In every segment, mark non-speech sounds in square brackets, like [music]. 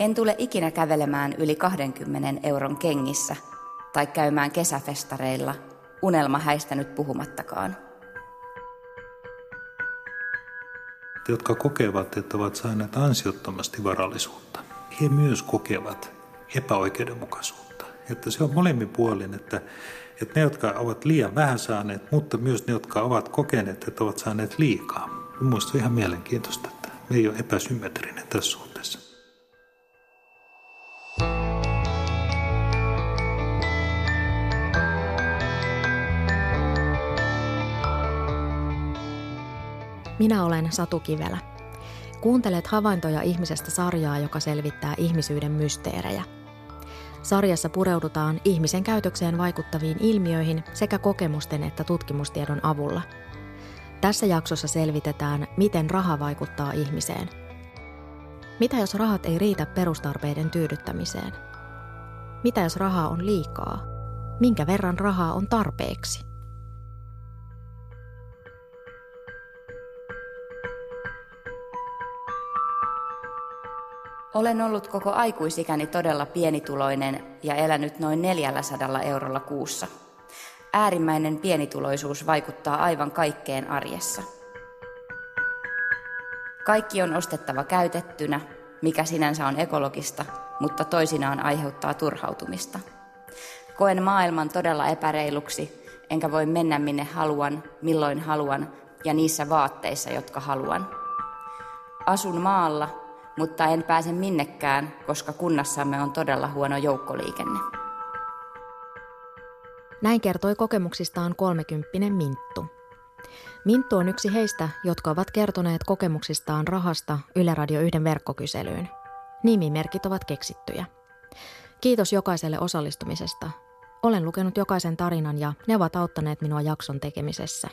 En tule ikinä kävelemään yli 20 euron kengissä tai käymään kesäfestareilla, unelma häistänyt puhumattakaan. Jotka kokevat, että ovat saaneet ansiottomasti varallisuutta, he myös kokevat epäoikeudenmukaisuutta. Että se on molemminpuolin, että, että ne, jotka ovat liian vähän saaneet, mutta myös ne, jotka ovat kokeneet, että ovat saaneet liikaa. Minusta on ihan mielenkiintoista, että me ei ole epäsymmetrinen tässä suhteessa. Minä olen Satu Kivelä. Kuuntelet havaintoja ihmisestä sarjaa, joka selvittää ihmisyyden mysteerejä. Sarjassa pureudutaan ihmisen käytökseen vaikuttaviin ilmiöihin sekä kokemusten että tutkimustiedon avulla. Tässä jaksossa selvitetään, miten raha vaikuttaa ihmiseen. Mitä jos rahat ei riitä perustarpeiden tyydyttämiseen? Mitä jos rahaa on liikaa? Minkä verran rahaa on tarpeeksi? Olen ollut koko aikuisikäni todella pienituloinen ja elänyt noin 400 eurolla kuussa. Äärimmäinen pienituloisuus vaikuttaa aivan kaikkeen arjessa. Kaikki on ostettava käytettynä, mikä sinänsä on ekologista, mutta toisinaan aiheuttaa turhautumista. Koen maailman todella epäreiluksi, enkä voi mennä minne haluan, milloin haluan ja niissä vaatteissa, jotka haluan. Asun maalla, mutta en pääse minnekään, koska kunnassamme on todella huono joukkoliikenne. Näin kertoi kokemuksistaan kolmekymppinen Minttu. Minttu on yksi heistä, jotka ovat kertoneet kokemuksistaan rahasta Yle Radio 1 verkkokyselyyn. Nimimerkit ovat keksittyjä. Kiitos jokaiselle osallistumisesta. Olen lukenut jokaisen tarinan ja ne ovat auttaneet minua jakson tekemisessä.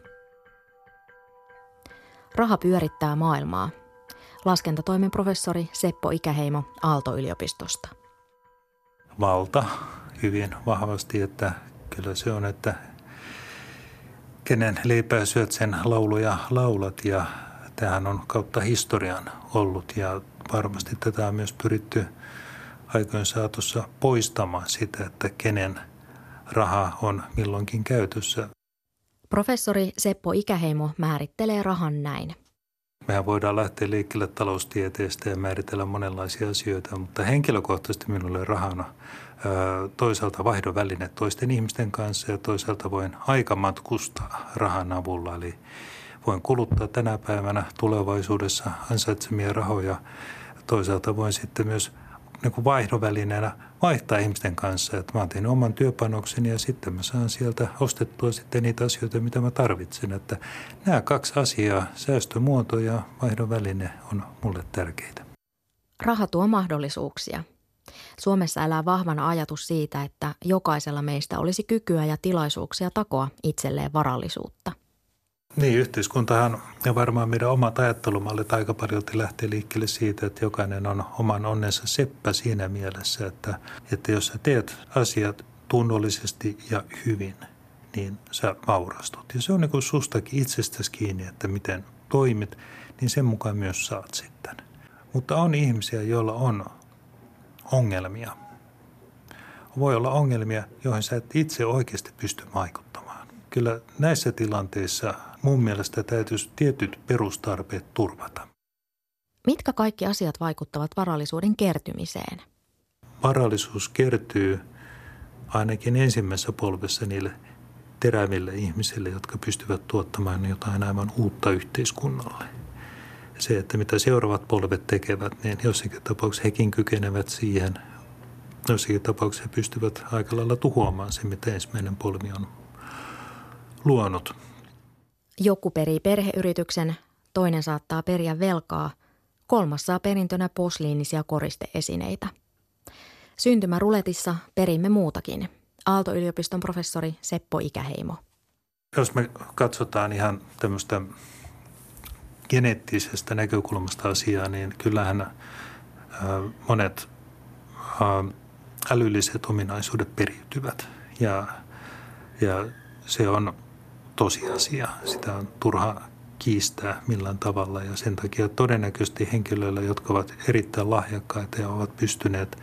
Raha pyörittää maailmaa, laskentatoimen professori Seppo Ikäheimo Aalto-yliopistosta. Valta hyvin vahvasti, että kyllä se on, että kenen leipää syöt sen lauluja laulat ja tämähän on kautta historian ollut ja varmasti tätä on myös pyritty aikojen saatossa poistamaan sitä, että kenen raha on milloinkin käytössä. Professori Seppo Ikäheimo määrittelee rahan näin – Mehän voidaan lähteä liikkeelle taloustieteestä ja määritellä monenlaisia asioita, mutta henkilökohtaisesti minulle rahana toisaalta vaihdon väline toisten ihmisten kanssa ja toisaalta voin aikamatkustaa rahan avulla. Eli voin kuluttaa tänä päivänä tulevaisuudessa ansaitsemia rahoja. Toisaalta voin sitten myös niin kuin vaihdovälineenä vaihtaa ihmisten kanssa. Että mä oon tehnyt oman työpanokseni ja sitten mä saan sieltä ostettua sitten niitä asioita, mitä mä tarvitsen. Että nämä kaksi asiaa, säästömuoto ja vaihdonväline, on mulle tärkeitä. Raha tuo mahdollisuuksia. Suomessa elää vahvana ajatus siitä, että jokaisella meistä olisi kykyä ja tilaisuuksia takoa itselleen varallisuutta – niin, yhteiskuntahan ja varmaan meidän omat ajattelumallit aika paljon lähtee liikkeelle siitä, että jokainen on oman onnensa seppä siinä mielessä, että, että jos sä teet asiat tunnollisesti ja hyvin, niin sä vaurastut. Ja se on niin kuin sustakin itsestäsi kiinni, että miten toimit, niin sen mukaan myös saat sitten. Mutta on ihmisiä, joilla on ongelmia. Voi olla ongelmia, joihin sä et itse oikeasti pysty vaikuttamaan. Kyllä näissä tilanteissa mun mielestä täytyisi tietyt perustarpeet turvata. Mitkä kaikki asiat vaikuttavat varallisuuden kertymiseen? Varallisuus kertyy ainakin ensimmäisessä polvessa niille teräville ihmisille, jotka pystyvät tuottamaan jotain aivan uutta yhteiskunnalle. Se, että mitä seuraavat polvet tekevät, niin jossakin tapauksessa hekin kykenevät siihen. Jossakin tapauksessa he pystyvät aika lailla tuhoamaan se, mitä ensimmäinen polvi on luonut. Joku perii perheyrityksen, toinen saattaa periä velkaa, kolmas saa perintönä posliinisia koristeesineitä. Syntymäruletissa perimme muutakin. Aalto-yliopiston professori Seppo Ikäheimo. Jos me katsotaan ihan tämmöistä geneettisestä näkökulmasta asiaa, niin kyllähän monet älylliset ominaisuudet periytyvät. Ja, ja se on tosiasia. Sitä on turha kiistää millään tavalla ja sen takia todennäköisesti henkilöillä, jotka ovat erittäin lahjakkaita ja ovat pystyneet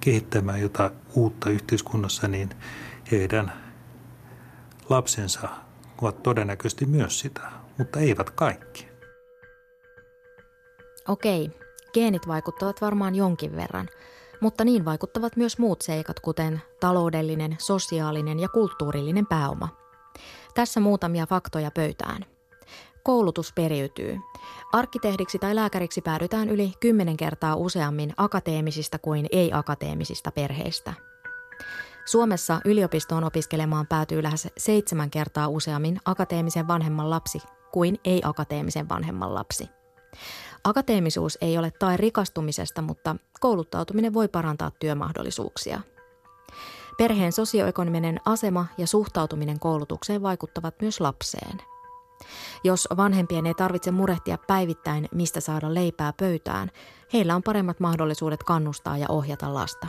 kehittämään jotain uutta yhteiskunnassa, niin heidän lapsensa ovat todennäköisesti myös sitä, mutta eivät kaikki. Okei, geenit vaikuttavat varmaan jonkin verran, mutta niin vaikuttavat myös muut seikat, kuten taloudellinen, sosiaalinen ja kulttuurillinen pääoma. Tässä muutamia faktoja pöytään. Koulutus periytyy. Arkkitehdiksi tai lääkäriksi päädytään yli kymmenen kertaa useammin akateemisista kuin ei-akateemisista perheistä. Suomessa yliopistoon opiskelemaan päätyy lähes seitsemän kertaa useammin akateemisen vanhemman lapsi kuin ei-akateemisen vanhemman lapsi. Akateemisuus ei ole tai rikastumisesta, mutta kouluttautuminen voi parantaa työmahdollisuuksia. Perheen sosioekonominen asema ja suhtautuminen koulutukseen vaikuttavat myös lapseen. Jos vanhempien ei tarvitse murehtia päivittäin, mistä saada leipää pöytään, heillä on paremmat mahdollisuudet kannustaa ja ohjata lasta.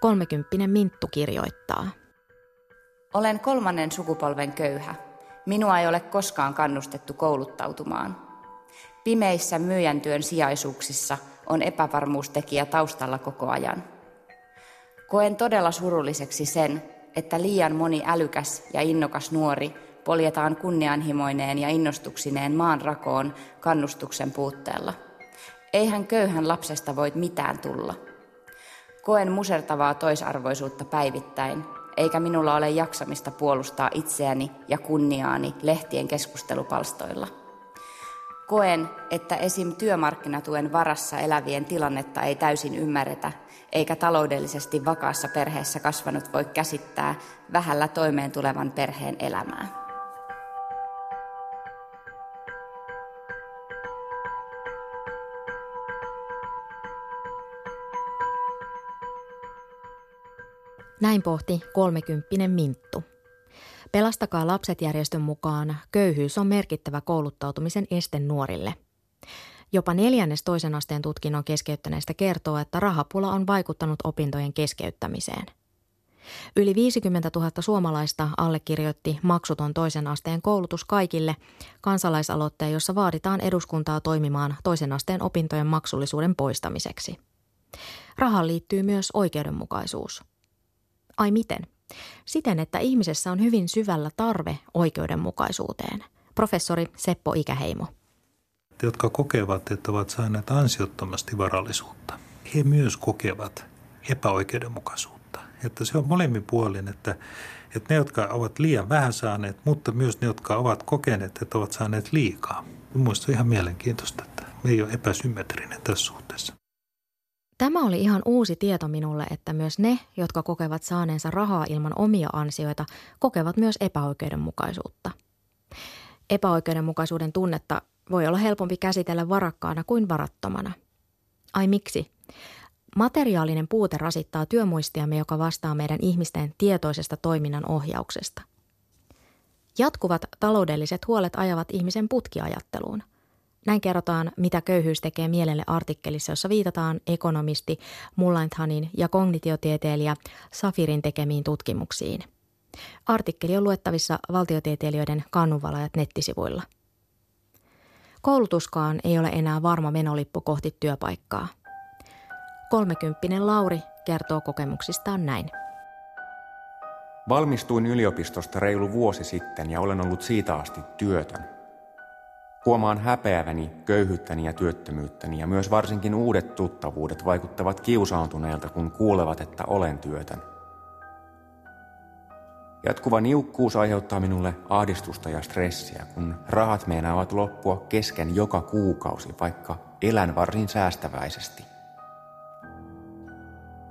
Kolmekymppinen Minttu kirjoittaa. Olen kolmannen sukupolven köyhä. Minua ei ole koskaan kannustettu kouluttautumaan. Pimeissä myyjän työn sijaisuuksissa on epävarmuustekijä taustalla koko ajan. Koen todella surulliseksi sen, että liian moni älykäs ja innokas nuori poljetaan kunnianhimoineen ja innostuksineen maan rakoon kannustuksen puutteella. Eihän köyhän lapsesta voi mitään tulla. Koen musertavaa toisarvoisuutta päivittäin, eikä minulla ole jaksamista puolustaa itseäni ja kunniaani lehtien keskustelupalstoilla. Koen, että esim. työmarkkinatuen varassa elävien tilannetta ei täysin ymmärretä, eikä taloudellisesti vakaassa perheessä kasvanut voi käsittää vähällä toimeen tulevan perheen elämää. Näin pohti kolmekymppinen Minttu. Pelastakaa lapset järjestön mukaan köyhyys on merkittävä kouluttautumisen este nuorille. Jopa neljännes toisen asteen tutkinnon keskeyttäneistä kertoo, että rahapula on vaikuttanut opintojen keskeyttämiseen. Yli 50 000 suomalaista allekirjoitti maksuton toisen asteen koulutus kaikille kansalaisaloitteen, jossa vaaditaan eduskuntaa toimimaan toisen asteen opintojen maksullisuuden poistamiseksi. Rahaan liittyy myös oikeudenmukaisuus – Ai miten? Siten, että ihmisessä on hyvin syvällä tarve oikeudenmukaisuuteen. Professori Seppo Ikäheimo. Jotka kokevat, että ovat saaneet ansiottomasti varallisuutta, he myös kokevat epäoikeudenmukaisuutta. Että se on molemmin puolin, että, että ne, jotka ovat liian vähän saaneet, mutta myös ne, jotka ovat kokeneet, että ovat saaneet liikaa. Mielestäni on ihan mielenkiintoista, että me ei ole epäsymmetrinen tässä suhteessa. Tämä oli ihan uusi tieto minulle, että myös ne, jotka kokevat saaneensa rahaa ilman omia ansioita, kokevat myös epäoikeudenmukaisuutta. Epäoikeudenmukaisuuden tunnetta voi olla helpompi käsitellä varakkaana kuin varattomana. Ai miksi? Materiaalinen puute rasittaa työmuistiamme, joka vastaa meidän ihmisten tietoisesta toiminnan ohjauksesta. Jatkuvat taloudelliset huolet ajavat ihmisen putkiajatteluun – näin kerrotaan, mitä köyhyys tekee mielelle artikkelissa, jossa viitataan ekonomisti Mullanthanin ja kognitiotieteilijä Safirin tekemiin tutkimuksiin. Artikkeli on luettavissa valtiotieteilijöiden kannunvalajat nettisivuilla. Koulutuskaan ei ole enää varma menolippu kohti työpaikkaa. Kolmekymppinen Lauri kertoo kokemuksistaan näin. Valmistuin yliopistosta reilu vuosi sitten ja olen ollut siitä asti työtön. Huomaan häpeäväni, köyhyyttäni ja työttömyyttäni ja myös varsinkin uudet tuttavuudet vaikuttavat kiusaantuneilta, kun kuulevat, että olen työtön. Jatkuva niukkuus aiheuttaa minulle ahdistusta ja stressiä, kun rahat meinaavat loppua kesken joka kuukausi, vaikka elän varsin säästäväisesti.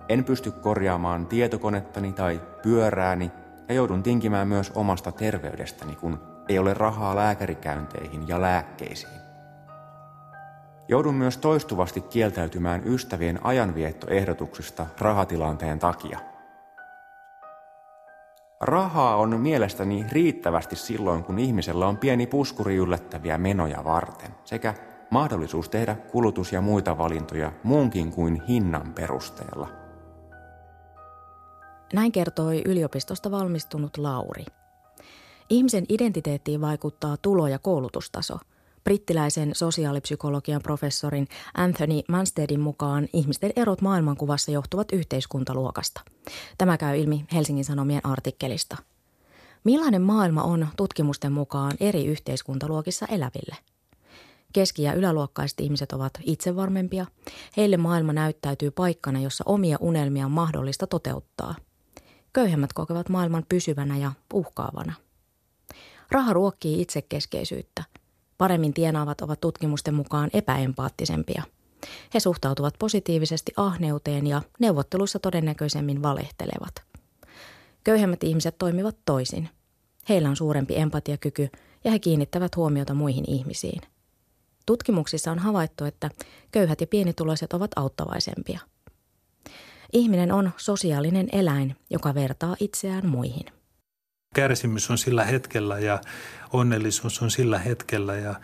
En pysty korjaamaan tietokonettani tai pyörääni ja joudun tinkimään myös omasta terveydestäni, kun ei ole rahaa lääkärikäynteihin ja lääkkeisiin. Joudun myös toistuvasti kieltäytymään ystävien ajanviettoehdotuksista rahatilanteen takia. Rahaa on mielestäni riittävästi silloin, kun ihmisellä on pieni puskuri yllättäviä menoja varten sekä mahdollisuus tehdä kulutus- ja muita valintoja muunkin kuin hinnan perusteella. Näin kertoi yliopistosta valmistunut Lauri. Ihmisen identiteettiin vaikuttaa tulo- ja koulutustaso. Brittiläisen sosiaalipsykologian professorin Anthony Manstedin mukaan ihmisten erot maailmankuvassa johtuvat yhteiskuntaluokasta. Tämä käy ilmi Helsingin Sanomien artikkelista. Millainen maailma on tutkimusten mukaan eri yhteiskuntaluokissa eläville? Keski- ja yläluokkaiset ihmiset ovat itsevarmempia. Heille maailma näyttäytyy paikkana, jossa omia unelmia on mahdollista toteuttaa. Köyhemmät kokevat maailman pysyvänä ja uhkaavana. Raha ruokkii itsekeskeisyyttä. Paremmin tienaavat ovat tutkimusten mukaan epäempaattisempia. He suhtautuvat positiivisesti ahneuteen ja neuvotteluissa todennäköisemmin valehtelevat. Köyhemmät ihmiset toimivat toisin. Heillä on suurempi empatiakyky ja he kiinnittävät huomiota muihin ihmisiin. Tutkimuksissa on havaittu, että köyhät ja pienituloiset ovat auttavaisempia. Ihminen on sosiaalinen eläin, joka vertaa itseään muihin. Kärsimys on sillä hetkellä ja onnellisuus on sillä hetkellä ja,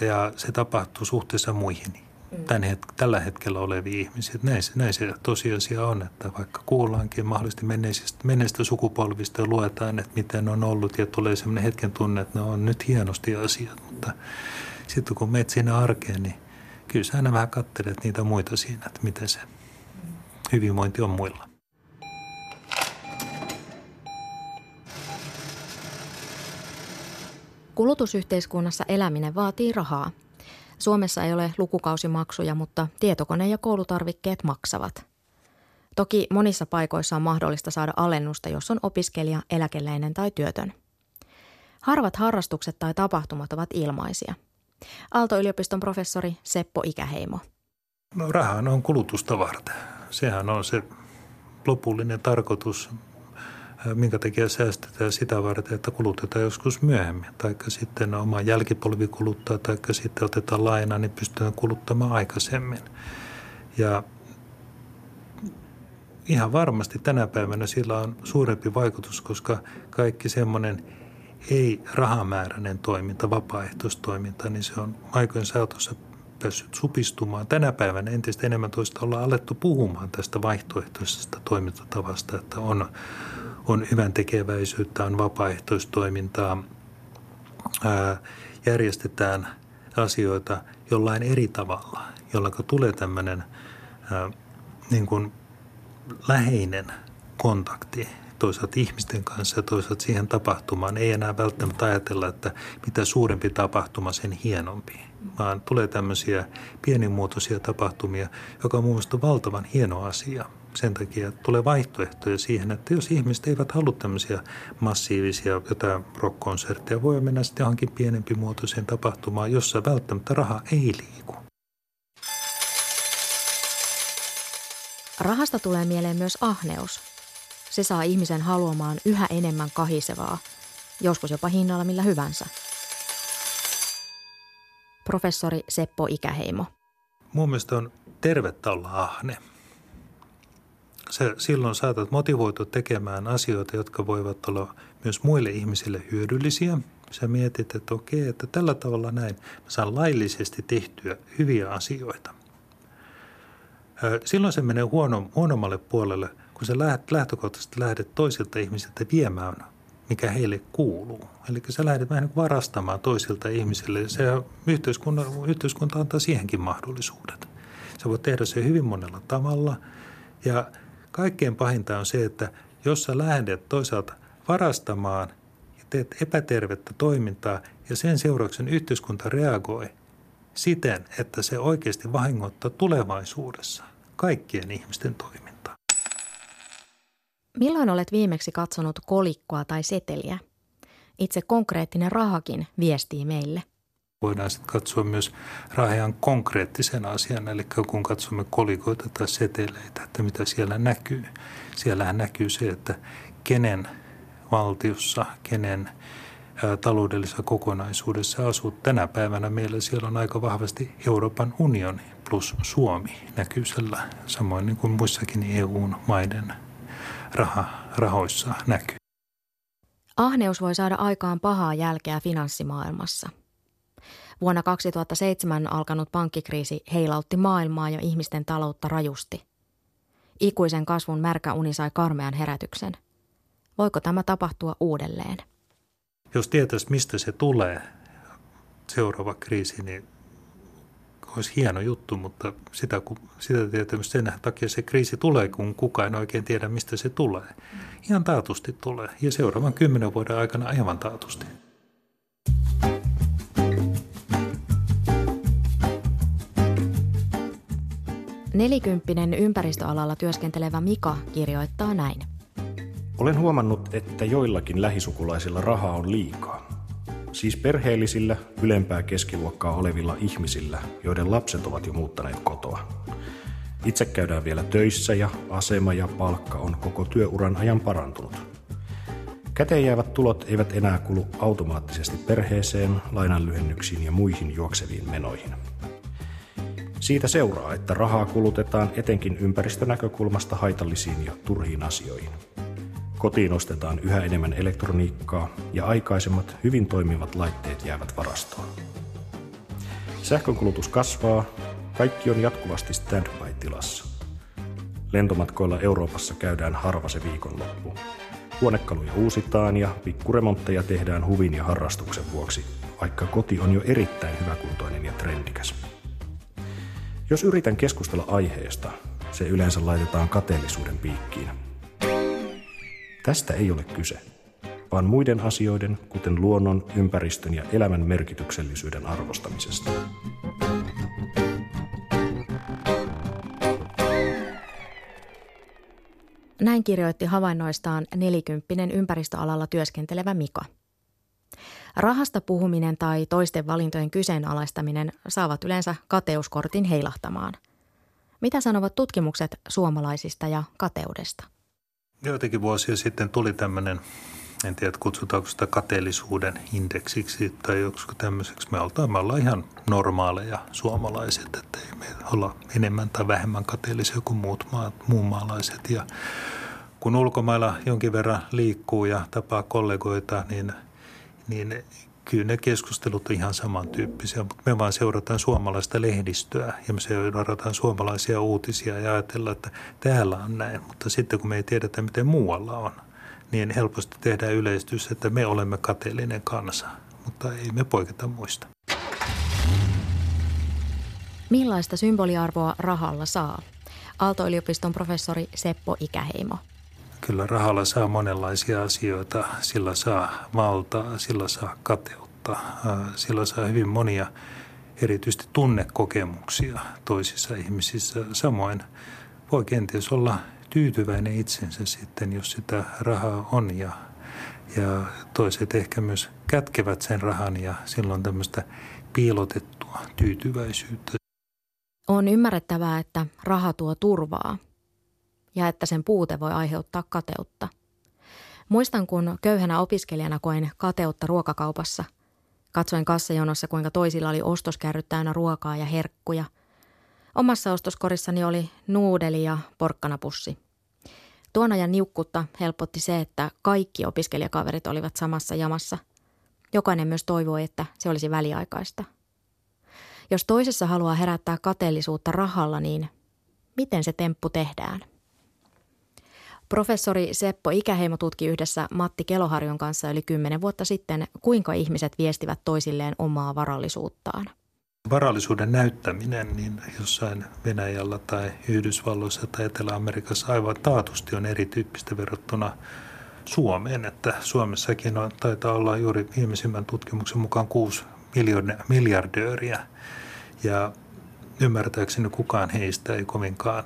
ja se tapahtuu suhteessa muihin mm. tämän het- tällä hetkellä oleviin ihmisiin. Näin se, näin se tosiasia on, että vaikka kuullaankin mahdollisesti menneistä, menneistä sukupolvista ja luetaan, että miten on ollut ja tulee sellainen hetken tunne, että ne on nyt hienosti asiat, mutta sitten kun menet sinne arkeen, niin kyllä sä aina vähän katselet niitä muita siinä, että miten se hyvinvointi on muilla. Kulutusyhteiskunnassa eläminen vaatii rahaa. Suomessa ei ole lukukausimaksuja, mutta tietokone ja koulutarvikkeet maksavat. Toki monissa paikoissa on mahdollista saada alennusta, jos on opiskelija, eläkeläinen tai työtön. Harvat harrastukset tai tapahtumat ovat ilmaisia. Aalto-yliopiston professori Seppo Ikäheimo. No, rahan on kulutusta varten. Sehän on se lopullinen tarkoitus minkä takia säästetään sitä varten, että kulutetaan joskus myöhemmin. Tai sitten oma jälkipolvi kuluttaa, tai sitten otetaan lainaa, niin pystytään kuluttamaan aikaisemmin. Ja ihan varmasti tänä päivänä sillä on suurempi vaikutus, koska kaikki semmoinen ei-rahamääräinen toiminta, vapaaehtoistoiminta, niin se on aikojen saatossa päässyt supistumaan. Tänä päivänä entistä enemmän toista ollaan alettu puhumaan tästä vaihtoehtoisesta toimintatavasta, että on on hyvän tekeväisyyttä, on vapaaehtoistoimintaa, ää, järjestetään asioita jollain eri tavalla, jolloin tulee tämmöinen ää, niin kuin läheinen kontakti toisaalta ihmisten kanssa ja toisaalta siihen tapahtumaan. Ei enää välttämättä ajatella, että mitä suurempi tapahtuma, sen hienompi, vaan tulee tämmöisiä pienimuotoisia tapahtumia, joka on mun valtavan hieno asia – sen takia tulee vaihtoehtoja siihen, että jos ihmiset eivät halua tämmöisiä massiivisia jotain rock-konsertteja, voi mennä sitten johonkin pienempi muotoiseen tapahtumaan, jossa välttämättä raha ei liiku. Rahasta tulee mieleen myös ahneus. Se saa ihmisen haluamaan yhä enemmän kahisevaa, joskus jopa hinnalla millä hyvänsä. Professori Seppo Ikäheimo. Mun mielestä on tervettä olla ahne se, silloin saatat motivoitua tekemään asioita, jotka voivat olla myös muille ihmisille hyödyllisiä. Sä mietit, että okei, että tällä tavalla näin mä saan laillisesti tehtyä hyviä asioita. Silloin se menee huono, huonommalle puolelle, kun sä lähdet, lähtökohtaisesti lähdet toisilta ihmisiltä viemään, mikä heille kuuluu. Eli sä lähdet vähän niin varastamaan toisilta ihmisille. Se yhteiskunta, yhteiskunta antaa siihenkin mahdollisuudet. Sä voit tehdä se hyvin monella tavalla ja Kaikkein pahinta on se, että jos sä lähdet toisaalta varastamaan ja teet epätervettä toimintaa ja sen seurauksen yhteiskunta reagoi siten, että se oikeasti vahingoittaa tulevaisuudessa kaikkien ihmisten toimintaa. Milloin olet viimeksi katsonut kolikkoa tai seteliä? Itse konkreettinen rahakin viestii meille voidaan sitten katsoa myös rahan konkreettisen asian, eli kun katsomme kolikoita tai seteleitä, että mitä siellä näkyy. Siellähän näkyy se, että kenen valtiossa, kenen taloudellisessa kokonaisuudessa asuu. Tänä päivänä meillä siellä on aika vahvasti Euroopan unioni plus Suomi näkyy siellä, samoin niin kuin muissakin EU-maiden raha, rahoissa näkyy. Ahneus voi saada aikaan pahaa jälkeä finanssimaailmassa – Vuonna 2007 alkanut pankkikriisi heilautti maailmaa ja ihmisten taloutta rajusti. Ikuisen kasvun märkä uni sai karmean herätyksen. Voiko tämä tapahtua uudelleen? Jos tietäisi, mistä se tulee, seuraava kriisi, niin olisi hieno juttu, mutta sitä, sitä tietämys sen takia se kriisi tulee, kun kukaan ei oikein tiedä, mistä se tulee. Ihan taatusti tulee ja seuraavan kymmenen vuoden aikana aivan taatusti. Nelikymppinen ympäristöalalla työskentelevä Mika kirjoittaa näin. Olen huomannut, että joillakin lähisukulaisilla rahaa on liikaa. Siis perheellisillä, ylempää keskiluokkaa olevilla ihmisillä, joiden lapset ovat jo muuttaneet kotoa. Itse käydään vielä töissä ja asema ja palkka on koko työuran ajan parantunut. Käteen jäävät tulot eivät enää kulu automaattisesti perheeseen, lainanlyhennyksiin ja muihin juokseviin menoihin. Siitä seuraa, että rahaa kulutetaan etenkin ympäristönäkökulmasta haitallisiin ja turhiin asioihin – Kotiin ostetaan yhä enemmän elektroniikkaa ja aikaisemmat hyvin toimivat laitteet jäävät varastoon. Sähkönkulutus kasvaa, kaikki on jatkuvasti standby-tilassa. Lentomatkoilla Euroopassa käydään harva se viikonloppu. Huonekaluja uusitaan ja pikkuremontteja tehdään huvin ja harrastuksen vuoksi, vaikka koti on jo erittäin hyväkuntoinen ja trendikäs. Jos yritän keskustella aiheesta, se yleensä laitetaan kateellisuuden piikkiin – Tästä ei ole kyse, vaan muiden asioiden, kuten luonnon, ympäristön ja elämän merkityksellisyyden arvostamisesta. Näin kirjoitti havainnoistaan nelikymppinen ympäristöalalla työskentelevä Mika. Rahasta puhuminen tai toisten valintojen kyseenalaistaminen saavat yleensä kateuskortin heilahtamaan. Mitä sanovat tutkimukset suomalaisista ja kateudesta? Joitakin vuosia sitten tuli tämmöinen, en tiedä kutsutaanko sitä kateellisuuden indeksiksi tai joskus tämmöiseksi. Me ollaan, me ollaan ihan normaaleja suomalaiset, että ei me olla enemmän tai vähemmän kateellisia kuin muut maat, muun maalaiset. Ja kun ulkomailla jonkin verran liikkuu ja tapaa kollegoita, niin, niin kyllä ne keskustelut on ihan samantyyppisiä, mutta me vaan seurataan suomalaista lehdistöä ja me seurataan suomalaisia uutisia ja ajatellaan, että täällä on näin. Mutta sitten kun me ei tiedetä, miten muualla on, niin helposti tehdään yleistys, että me olemme kateellinen kansa, mutta ei me poiketa muista. Millaista symboliarvoa rahalla saa? Aalto-yliopiston professori Seppo Ikäheimo – Kyllä rahalla saa monenlaisia asioita. Sillä saa valtaa, sillä saa kateutta, sillä saa hyvin monia erityisesti tunnekokemuksia toisissa ihmisissä. Samoin voi kenties olla tyytyväinen itsensä sitten, jos sitä rahaa on ja, ja toiset ehkä myös kätkevät sen rahan ja silloin tämmöistä piilotettua tyytyväisyyttä. On ymmärrettävää, että raha tuo turvaa – ja että sen puute voi aiheuttaa kateutta. Muistan, kun köyhänä opiskelijana koin kateutta ruokakaupassa. Katsoin kassajonossa, kuinka toisilla oli ostoskärryt täynnä ruokaa ja herkkuja. Omassa ostoskorissani oli nuudeli ja porkkanapussi. Tuon ajan niukkuutta helpotti se, että kaikki opiskelijakaverit olivat samassa jamassa. Jokainen myös toivoi, että se olisi väliaikaista. Jos toisessa haluaa herättää kateellisuutta rahalla, niin miten se temppu tehdään? Professori Seppo Ikäheimo tutki yhdessä Matti Keloharjon kanssa yli kymmenen vuotta sitten, kuinka ihmiset viestivät toisilleen omaa varallisuuttaan. Varallisuuden näyttäminen niin jossain Venäjällä tai Yhdysvalloissa tai Etelä-Amerikassa aivan taatusti on erityyppistä verrattuna Suomeen, että Suomessakin on, taitaa olla juuri viimeisimmän tutkimuksen mukaan kuusi miljardööriä ja ymmärtääkseni kukaan heistä ei kovinkaan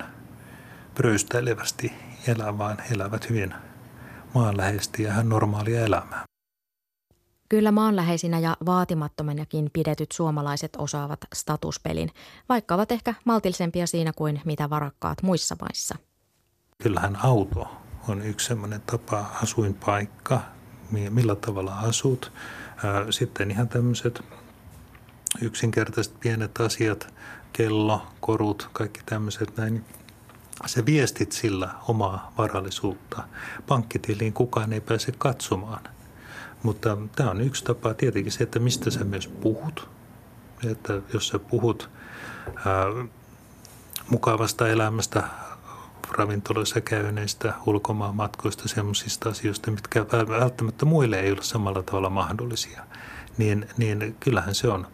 pröystäilevästi elä, vaan elävät hyvin maanläheisesti ja ihan normaalia elämää. Kyllä maanläheisinä ja vaatimattomanakin pidetyt suomalaiset osaavat statuspelin, vaikka ovat ehkä maltillisempia siinä kuin mitä varakkaat muissa maissa. Kyllähän auto on yksi sellainen tapa, asuinpaikka, millä tavalla asut. Sitten ihan tämmöiset yksinkertaiset pienet asiat, kello, korut, kaikki tämmöiset näin se viestit sillä omaa varallisuutta. Pankkitiliin kukaan ei pääse katsomaan. Mutta tämä on yksi tapa tietenkin se, että mistä sä myös puhut. Että jos sä puhut ää, mukavasta elämästä, ravintoloissa käyneistä, ulkomaan matkoista, sellaisista asioista, mitkä välttämättä muille ei ole samalla tavalla mahdollisia, niin, niin kyllähän se on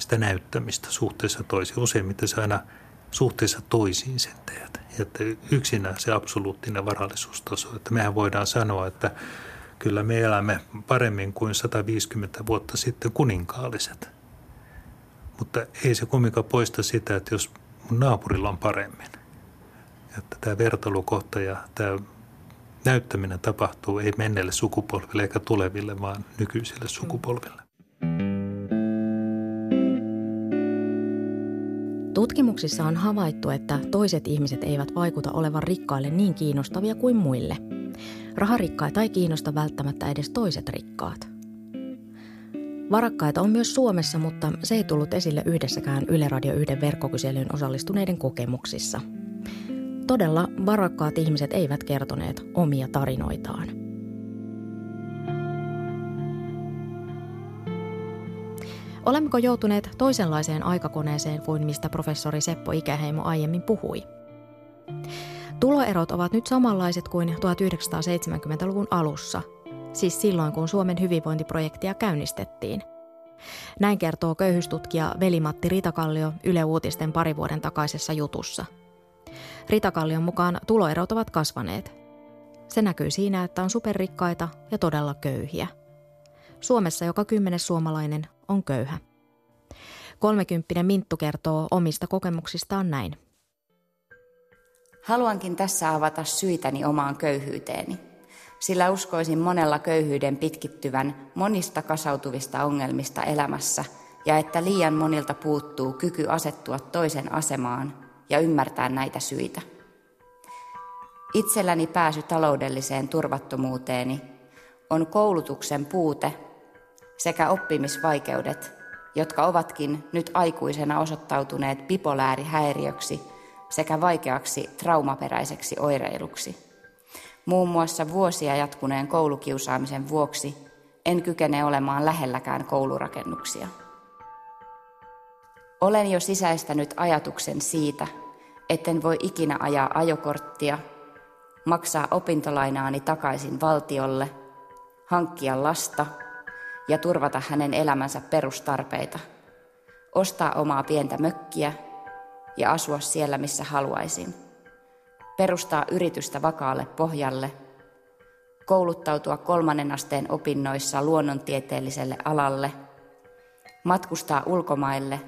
sitä näyttämistä suhteessa toisiin. Useimmiten se aina suhteessa toisiin sen teet. Että yksinään se absoluuttinen varallisuustaso, että mehän voidaan sanoa, että kyllä me elämme paremmin kuin 150 vuotta sitten kuninkaalliset. Mutta ei se kumminkaan poista sitä, että jos mun naapurilla on paremmin, että tämä vertailukohta ja tämä näyttäminen tapahtuu ei menneille sukupolville eikä tuleville, vaan nykyisille sukupolville. Tutkimuksissa on havaittu, että toiset ihmiset eivät vaikuta olevan rikkaille niin kiinnostavia kuin muille. Raharikkaita ei kiinnosta välttämättä edes toiset rikkaat. Varakkaita on myös Suomessa, mutta se ei tullut esille yhdessäkään Yle Radio 1 verkkokyselyyn osallistuneiden kokemuksissa. Todella varakkaat ihmiset eivät kertoneet omia tarinoitaan. Olemmeko joutuneet toisenlaiseen aikakoneeseen kuin mistä professori Seppo Ikäheimo aiemmin puhui? Tuloerot ovat nyt samanlaiset kuin 1970-luvun alussa, siis silloin kun Suomen hyvinvointiprojektia käynnistettiin. Näin kertoo köyhystutkija Veli-Matti Ritakallio Yle Uutisten pari vuoden takaisessa jutussa. Ritakallion mukaan tuloerot ovat kasvaneet. Se näkyy siinä, että on superrikkaita ja todella köyhiä. Suomessa joka kymmenes suomalainen on köyhä. Kolmekymppinen Minttu kertoo omista kokemuksistaan näin. Haluankin tässä avata syitäni omaan köyhyyteeni, sillä uskoisin monella köyhyyden pitkittyvän monista kasautuvista ongelmista elämässä ja että liian monilta puuttuu kyky asettua toisen asemaan ja ymmärtää näitä syitä. Itselläni pääsy taloudelliseen turvattomuuteeni on koulutuksen puute sekä oppimisvaikeudet, jotka ovatkin nyt aikuisena osoittautuneet bipolaarihäiriöksi sekä vaikeaksi traumaperäiseksi oireiluksi. Muun muassa vuosia jatkuneen koulukiusaamisen vuoksi en kykene olemaan lähelläkään koulurakennuksia. Olen jo sisäistänyt ajatuksen siitä, etten voi ikinä ajaa ajokorttia, maksaa opintolainaani takaisin valtiolle, hankkia lasta – ja turvata hänen elämänsä perustarpeita, ostaa omaa pientä mökkiä ja asua siellä, missä haluaisin, perustaa yritystä vakaalle pohjalle, kouluttautua kolmannen asteen opinnoissa luonnontieteelliselle alalle, matkustaa ulkomaille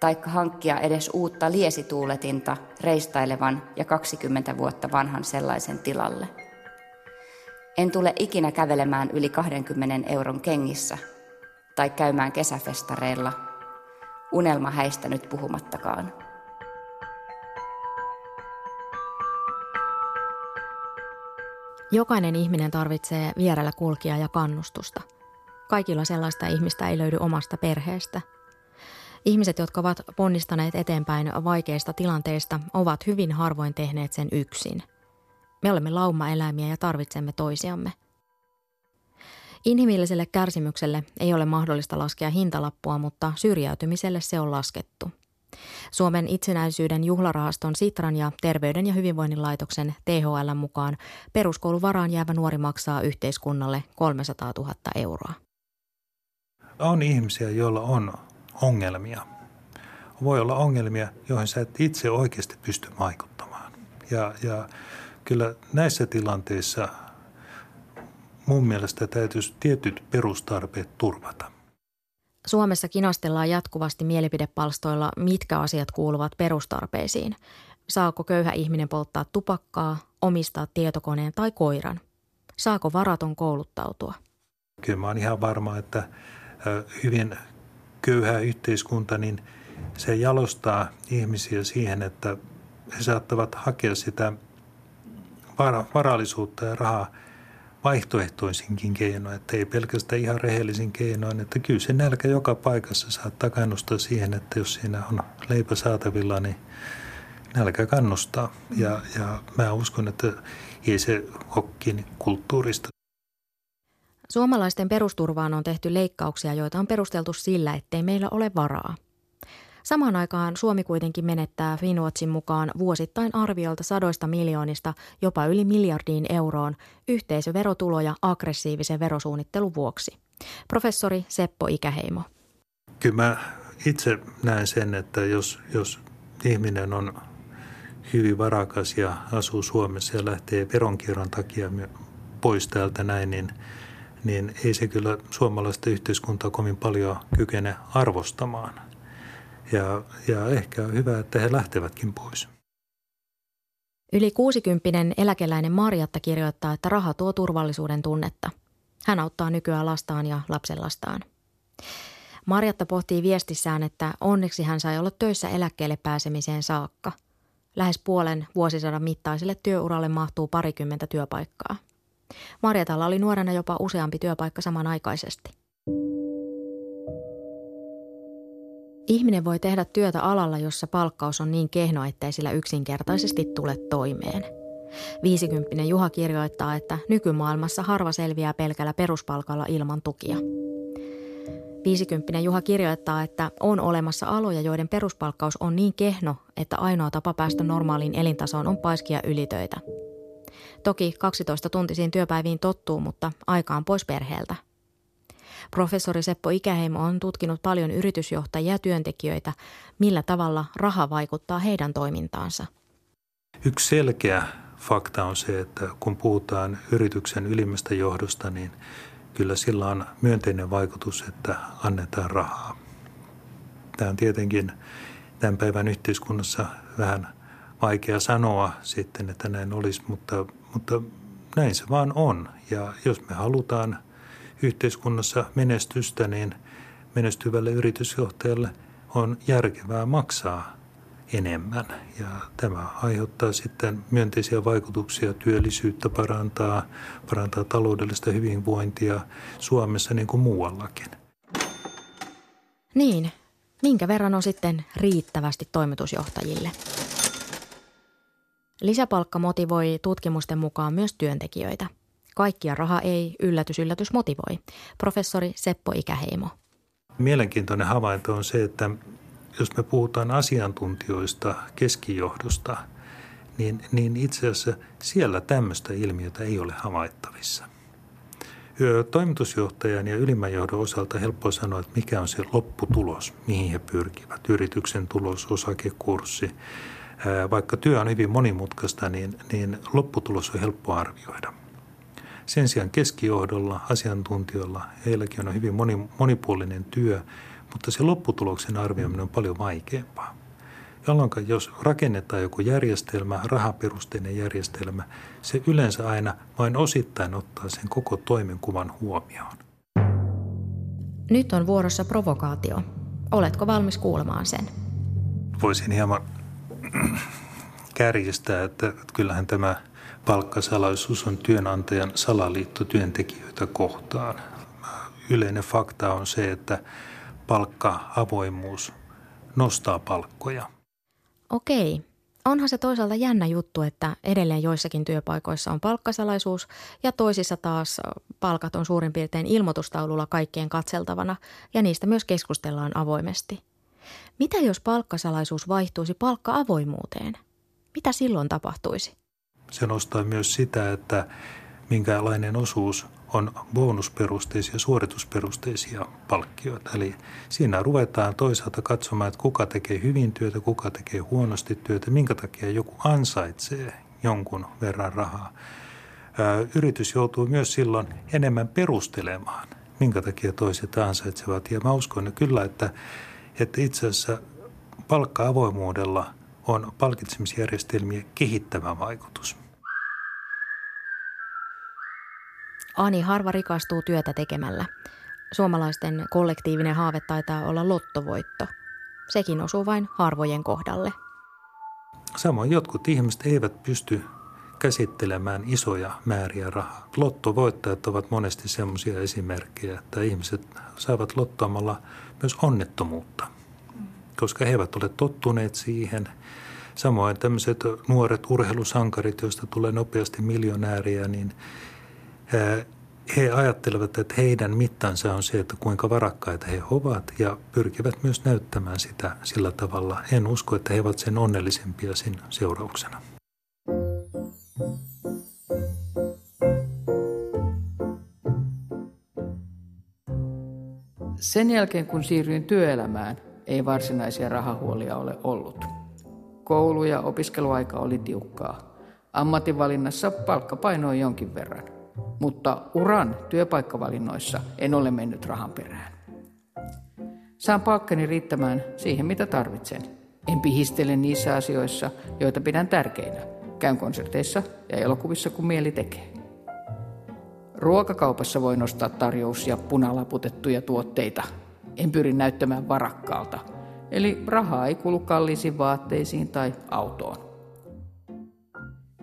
taikka hankkia edes uutta liesituuletinta reistailevan ja 20 vuotta vanhan sellaisen tilalle. En tule ikinä kävelemään yli 20 euron kengissä tai käymään kesäfestareilla, unelma häistä nyt puhumattakaan. Jokainen ihminen tarvitsee vierellä kulkia ja kannustusta. Kaikilla sellaista ihmistä ei löydy omasta perheestä. Ihmiset, jotka ovat ponnistaneet eteenpäin vaikeista tilanteista, ovat hyvin harvoin tehneet sen yksin – me olemme laumaeläimiä ja tarvitsemme toisiamme. Inhimilliselle kärsimykselle ei ole mahdollista laskea hintalappua, mutta syrjäytymiselle se on laskettu. Suomen itsenäisyyden juhlarahaston Sitran ja Terveyden ja hyvinvoinnin laitoksen THL mukaan peruskouluvaraan jäävä nuori maksaa yhteiskunnalle 300 000 euroa. On ihmisiä, joilla on ongelmia. Voi olla ongelmia, joihin sä et itse oikeasti pysty vaikuttamaan. Ja, ja kyllä näissä tilanteissa mun mielestä täytyisi tietyt perustarpeet turvata. Suomessa kinastellaan jatkuvasti mielipidepalstoilla, mitkä asiat kuuluvat perustarpeisiin. Saako köyhä ihminen polttaa tupakkaa, omistaa tietokoneen tai koiran? Saako varaton kouluttautua? Kyllä mä oon ihan varma, että hyvin köyhä yhteiskunta, niin se jalostaa ihmisiä siihen, että he saattavat hakea sitä varallisuutta ja rahaa vaihtoehtoisinkin keinoin, että ei pelkästään ihan rehellisin keinoin, että kyllä se nälkä joka paikassa saattaa kannustaa siihen, että jos siinä on leipä saatavilla, niin nälkä kannustaa. Ja, ja mä uskon, että ei se kiinni kulttuurista. Suomalaisten perusturvaan on tehty leikkauksia, joita on perusteltu sillä, ettei meillä ole varaa. Samaan aikaan Suomi kuitenkin menettää Finwatchin mukaan vuosittain arviolta sadoista miljoonista jopa yli miljardiin euroon yhteisöverotuloja aggressiivisen verosuunnittelun vuoksi. Professori Seppo Ikäheimo. Kyllä mä itse näen sen, että jos, jos ihminen on hyvin varakas ja asuu Suomessa ja lähtee veronkierron takia pois täältä näin, niin, niin ei se kyllä suomalaista yhteiskuntaa kovin paljon kykene arvostamaan. Ja, ja ehkä on hyvä, että he lähtevätkin pois. Yli 60 eläkeläinen Marjatta kirjoittaa, että raha tuo turvallisuuden tunnetta. Hän auttaa nykyään lastaan ja lapsenlastaan. Marjatta pohtii viestissään, että onneksi hän sai olla töissä eläkkeelle pääsemiseen saakka. Lähes puolen vuosisadan mittaiselle työuralle mahtuu parikymmentä työpaikkaa. Marjatalla oli nuorena jopa useampi työpaikka samanaikaisesti. Ihminen voi tehdä työtä alalla, jossa palkkaus on niin kehno, ettei sillä yksinkertaisesti tule toimeen. 50 Juha kirjoittaa, että nykymaailmassa harva selviää pelkällä peruspalkalla ilman tukia. 50 Juha kirjoittaa, että on olemassa aloja, joiden peruspalkkaus on niin kehno, että ainoa tapa päästä normaaliin elintasoon on paiskia ylitöitä. Toki 12 tuntisiin työpäiviin tottuu, mutta aikaan pois perheeltä. Professori Seppo Ikäheimo on tutkinut paljon yritysjohtajia ja työntekijöitä, millä tavalla raha vaikuttaa heidän toimintaansa. Yksi selkeä fakta on se, että kun puhutaan yrityksen ylimmästä johdosta, niin kyllä sillä on myönteinen vaikutus, että annetaan rahaa. Tämä on tietenkin tämän päivän yhteiskunnassa vähän vaikea sanoa sitten, että näin olisi, mutta, mutta näin se vaan on. Ja jos me halutaan yhteiskunnassa menestystä, niin menestyvälle yritysjohtajalle on järkevää maksaa enemmän. Ja tämä aiheuttaa sitten myönteisiä vaikutuksia, työllisyyttä parantaa, parantaa taloudellista hyvinvointia Suomessa niin kuin muuallakin. Niin, minkä verran on sitten riittävästi toimitusjohtajille? Lisäpalkka motivoi tutkimusten mukaan myös työntekijöitä. Kaikkia raha ei yllätys yllätys motivoi. Professori Seppo Ikäheimo. Mielenkiintoinen havainto on se, että jos me puhutaan asiantuntijoista, keskijohdosta, niin, niin itse asiassa siellä tämmöistä ilmiötä ei ole havaittavissa. Toimitusjohtajan ja ylimmän johdon osalta helppo sanoa, että mikä on se lopputulos, mihin he pyrkivät. Yrityksen tulos, osakekurssi. Vaikka työ on hyvin monimutkaista, niin, niin lopputulos on helppo arvioida. Sen sijaan keskijohdolla, asiantuntijoilla, heilläkin on hyvin moni, monipuolinen työ – mutta se lopputuloksen arvioiminen on paljon vaikeampaa. Jolloin jos rakennetaan joku järjestelmä, rahaperusteinen järjestelmä, se yleensä aina vain osittain ottaa sen koko toimenkuvan huomioon. Nyt on vuorossa provokaatio. Oletko valmis kuulemaan sen? Voisin hieman [clears throat] kärjistää, että kyllähän tämä palkkasalaisuus on työnantajan salaliitto työntekijöitä kohtaan. Yleinen fakta on se, että palkka-avoimuus nostaa palkkoja. Okei. Onhan se toisaalta jännä juttu, että edelleen joissakin työpaikoissa on palkkasalaisuus ja toisissa taas palkat on suurin piirtein ilmoitustaululla kaikkien katseltavana ja niistä myös keskustellaan avoimesti. Mitä jos palkkasalaisuus vaihtuisi palkka-avoimuuteen? Mitä silloin tapahtuisi? Se nostaa myös sitä, että minkälainen osuus on bonusperusteisia, suoritusperusteisia palkkioita. Eli siinä ruvetaan toisaalta katsomaan, että kuka tekee hyvin työtä, kuka tekee huonosti työtä, minkä takia joku ansaitsee jonkun verran rahaa. Yritys joutuu myös silloin enemmän perustelemaan, minkä takia toiset ansaitsevat. Ja mä uskon kyllä, että, että itse asiassa palkka-avoimuudella on palkitsemisjärjestelmiä kehittävä vaikutus. Ani harva rikastuu työtä tekemällä. Suomalaisten kollektiivinen haave taitaa olla lottovoitto. Sekin osuu vain harvojen kohdalle. Samoin jotkut ihmiset eivät pysty käsittelemään isoja määriä rahaa. Lottovoittajat ovat monesti sellaisia esimerkkejä, että ihmiset saavat lottoamalla myös onnettomuutta, koska he eivät ole tottuneet siihen. Samoin tämmöiset nuoret urheilusankarit, joista tulee nopeasti miljonääriä, niin he ajattelevat, että heidän mittansa on se, että kuinka varakkaita he ovat ja pyrkivät myös näyttämään sitä sillä tavalla. En usko, että he ovat sen onnellisempia sen seurauksena. Sen jälkeen kun siirryin työelämään, ei varsinaisia rahahuolia ole ollut. Koulu- ja opiskeluaika oli tiukkaa. Ammatinvalinnassa palkka painoi jonkin verran, mutta uran työpaikkavalinnoissa en ole mennyt rahan perään. Saan palkkani riittämään siihen, mitä tarvitsen. En pihistele niissä asioissa, joita pidän tärkeinä. Käyn konserteissa ja elokuvissa, kun mieli tekee. Ruokakaupassa voi nostaa tarjous- ja punalaputettuja tuotteita. En pyri näyttämään varakkaalta. Eli rahaa ei kulu kalliisiin vaatteisiin tai autoon.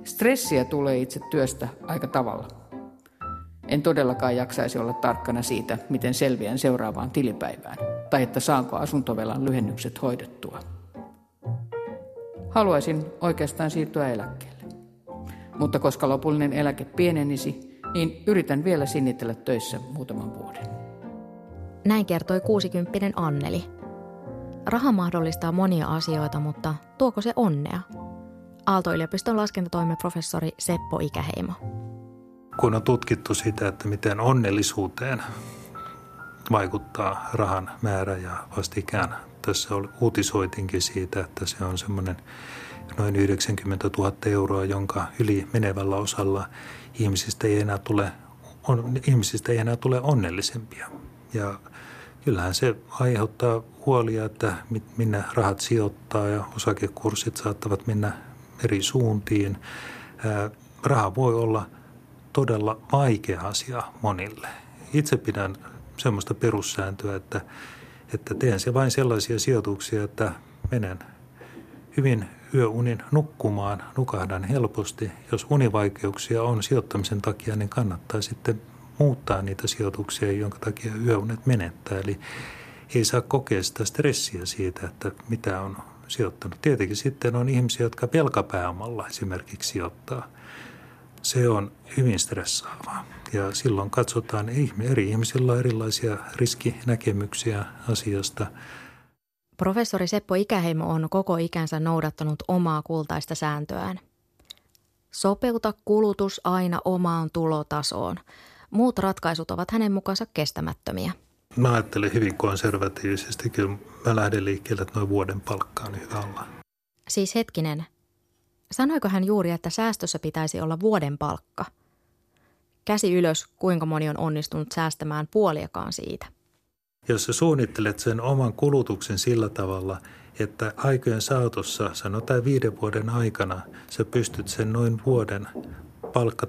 Stressiä tulee itse työstä aika tavalla. En todellakaan jaksaisi olla tarkkana siitä, miten selviän seuraavaan tilipäivään, tai että saanko asuntovelan lyhennykset hoidettua. Haluaisin oikeastaan siirtyä eläkkeelle. Mutta koska lopullinen eläke pienenisi, niin yritän vielä sinnitellä töissä muutaman vuoden. Näin kertoi 60 Anneli. Raha mahdollistaa monia asioita, mutta tuoko se onnea? Aalto-yliopiston laskentatoimen professori Seppo Ikäheimo. Kun on tutkittu sitä, että miten onnellisuuteen vaikuttaa rahan määrä ja vastikään, tässä uutisoitinkin siitä, että se on semmoinen noin 90 000 euroa, jonka yli menevällä osalla ihmisistä ei enää tule, on, ihmisistä ei enää tule onnellisempia. Ja kyllähän se aiheuttaa huolia, että minne rahat sijoittaa ja osakekurssit saattavat mennä eri suuntiin. Raha voi olla todella vaikea asia monille. Itse pidän semmoista perussääntöä, että, että teen se vain sellaisia sijoituksia, että menen hyvin yöunin nukkumaan, nukahdan helposti. Jos univaikeuksia on sijoittamisen takia, niin kannattaa sitten muuttaa niitä sijoituksia, jonka takia yöunet menettää. Eli ei saa kokea sitä stressiä siitä, että mitä on sijoittanut. Tietenkin sitten on ihmisiä, jotka pelkapääomalla esimerkiksi sijoittaa. Se on hyvin stressaavaa. Ja silloin katsotaan, eri ihmisillä on erilaisia riskinäkemyksiä asiasta – Professori Seppo Ikäheimo on koko ikänsä noudattanut omaa kultaista sääntöään. Sopeuta kulutus aina omaan tulotasoon. Muut ratkaisut ovat hänen mukaansa kestämättömiä. Mä ajattelen hyvin konservatiivisesti. Kyllä mä lähden liikkeelle, että noin vuoden palkka on hyvä olla. Siis hetkinen. Sanoiko hän juuri, että säästössä pitäisi olla vuoden palkka? Käsi ylös, kuinka moni on onnistunut säästämään puoliakaan siitä. Jos sä suunnittelet sen oman kulutuksen sillä tavalla, että aikojen saatossa, sanotaan viiden vuoden aikana, sä pystyt sen noin vuoden palkka,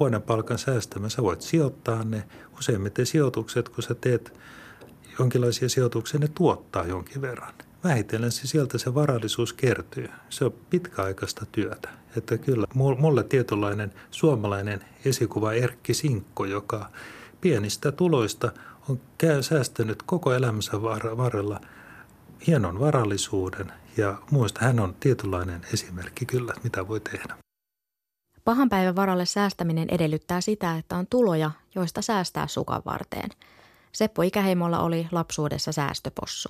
vuoden palkan säästämään. Sä voit sijoittaa ne. Useimmiten sijoitukset, kun sä teet jonkinlaisia sijoituksia, ne tuottaa jonkin verran. Vähitellen se sieltä se varallisuus kertyy. Se on pitkäaikaista työtä. Että kyllä, mulle tietynlainen suomalainen esikuva Erkki Sinkko, joka pienistä tuloista – on säästänyt koko elämänsä varrella hienon varallisuuden ja muista hän on tietynlainen esimerkki kyllä, mitä voi tehdä. Pahan päivän varalle säästäminen edellyttää sitä, että on tuloja, joista säästää sukan varteen. Seppo Ikäheimolla oli lapsuudessa säästöpossu.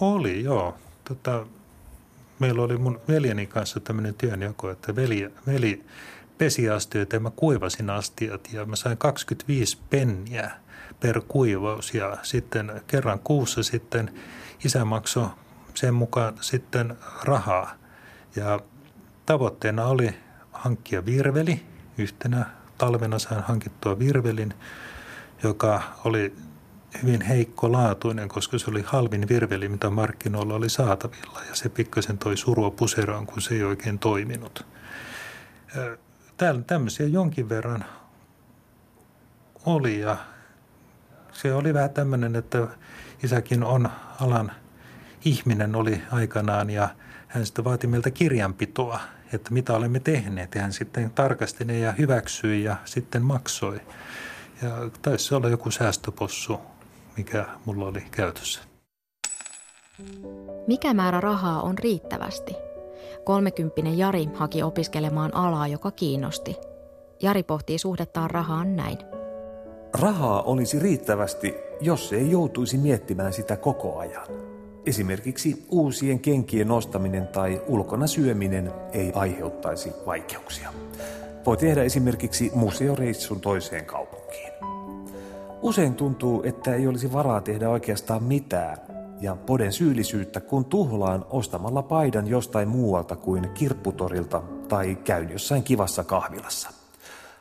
Oli, joo. Tota, meillä oli mun veljeni kanssa tämmöinen työnjako, että veli, veli pesi astioita ja mä kuivasin astiat ja mä sain 25 penniä – per kuivaus ja sitten kerran kuussa sitten isä maksoi sen mukaan sitten rahaa. Ja tavoitteena oli hankkia virveli. Yhtenä talvena sain hankittua virvelin, joka oli hyvin heikkolaatuinen, koska se oli halvin virveli, mitä markkinoilla oli saatavilla. Ja se pikkasen toi surua puseroon, kun se ei oikein toiminut. Täällä tämmöisiä jonkin verran oli ja se oli vähän tämmöinen, että isäkin on alan ihminen oli aikanaan ja hän sitten vaati meiltä kirjanpitoa, että mitä olemme tehneet. Ja hän sitten tarkasti ne ja hyväksyi ja sitten maksoi. Ja taisi olla joku säästöpossu, mikä mulla oli käytössä. Mikä määrä rahaa on riittävästi? Kolmekymppinen Jari haki opiskelemaan alaa, joka kiinnosti. Jari pohtii suhdettaan rahaan näin. Rahaa olisi riittävästi, jos ei joutuisi miettimään sitä koko ajan. Esimerkiksi uusien kenkien ostaminen tai ulkona syöminen ei aiheuttaisi vaikeuksia. Voi tehdä esimerkiksi museoreissun toiseen kaupunkiin. Usein tuntuu, että ei olisi varaa tehdä oikeastaan mitään, ja poden syyllisyyttä, kun tuhlaan ostamalla paidan jostain muualta kuin kirpputorilta tai käyn jossain kivassa kahvilassa.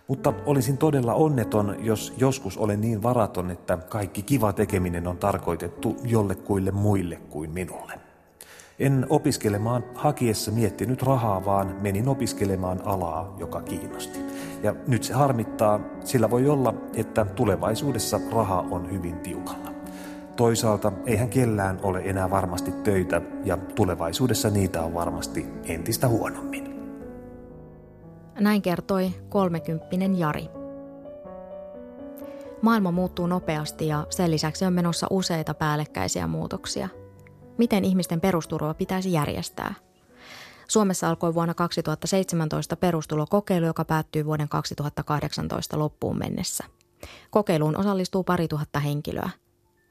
Mutta olisin todella onneton, jos joskus olen niin varaton, että kaikki kiva tekeminen on tarkoitettu jollekuille muille kuin minulle. En opiskelemaan hakiessa miettinyt rahaa, vaan menin opiskelemaan alaa, joka kiinnosti. Ja nyt se harmittaa, sillä voi olla, että tulevaisuudessa raha on hyvin tiukalla. Toisaalta eihän kellään ole enää varmasti töitä ja tulevaisuudessa niitä on varmasti entistä huonommin. Näin kertoi kolmekymppinen Jari. Maailma muuttuu nopeasti ja sen lisäksi on menossa useita päällekkäisiä muutoksia. Miten ihmisten perusturva pitäisi järjestää? Suomessa alkoi vuonna 2017 perustulokokeilu, joka päättyy vuoden 2018 loppuun mennessä. Kokeiluun osallistuu pari tuhatta henkilöä.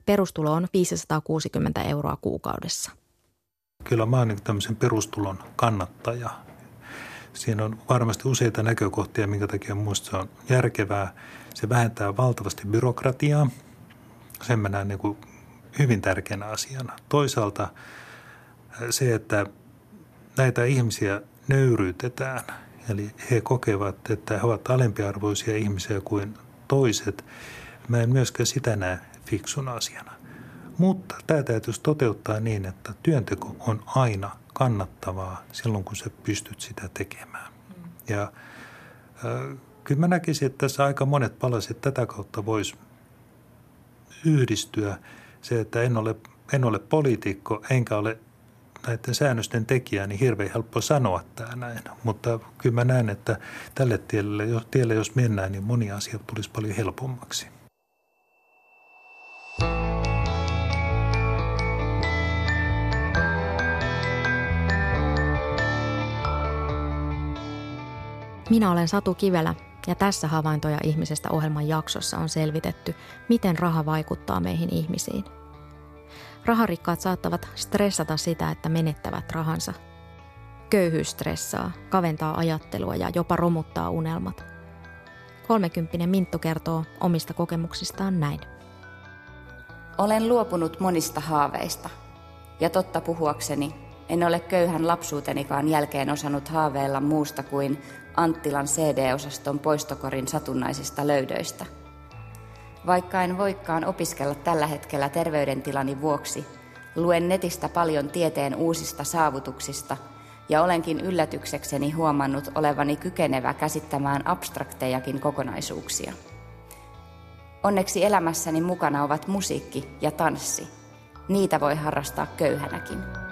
Perustulo on 560 euroa kuukaudessa. Kyllä mä oon niin tämmöisen perustulon kannattaja Siinä on varmasti useita näkökohtia, minkä takia minusta se on järkevää. Se vähentää valtavasti byrokratiaa. Sen mä näen niin kuin hyvin tärkeänä asiana. Toisaalta äh, se, että näitä ihmisiä nöyryytetään, eli he kokevat, että he ovat alempiarvoisia ihmisiä kuin toiset. Mä en myöskään sitä näe fiksun asiana. Mutta tämä täytyisi toteuttaa niin, että työnteko on aina kannattavaa silloin, kun sä pystyt sitä tekemään. Ja kyllä mä näkisin, että tässä aika monet palaset tätä kautta voisi yhdistyä. Se, että en ole, en ole poliitikko enkä ole näiden säännösten tekijä, niin hirveän helppo sanoa tämä näin. Mutta kyllä mä näen, että tälle tielle, tielle jos mennään, niin moni asia tulisi paljon helpommaksi. Minä olen Satu Kivelä ja tässä Havaintoja ihmisestä ohjelman jaksossa on selvitetty, miten raha vaikuttaa meihin ihmisiin. Raharikkaat saattavat stressata sitä, että menettävät rahansa. Köyhyys stressaa, kaventaa ajattelua ja jopa romuttaa unelmat. 30 Minttu kertoo omista kokemuksistaan näin. Olen luopunut monista haaveista. Ja totta puhuakseni, en ole köyhän lapsuutenikaan jälkeen osannut haaveilla muusta kuin Anttilan CD-osaston poistokorin satunnaisista löydöistä. Vaikka en voikaan opiskella tällä hetkellä terveydentilani vuoksi, luen netistä paljon tieteen uusista saavutuksista ja olenkin yllätyksekseni huomannut olevani kykenevä käsittämään abstraktejakin kokonaisuuksia. Onneksi elämässäni mukana ovat musiikki ja tanssi. Niitä voi harrastaa köyhänäkin.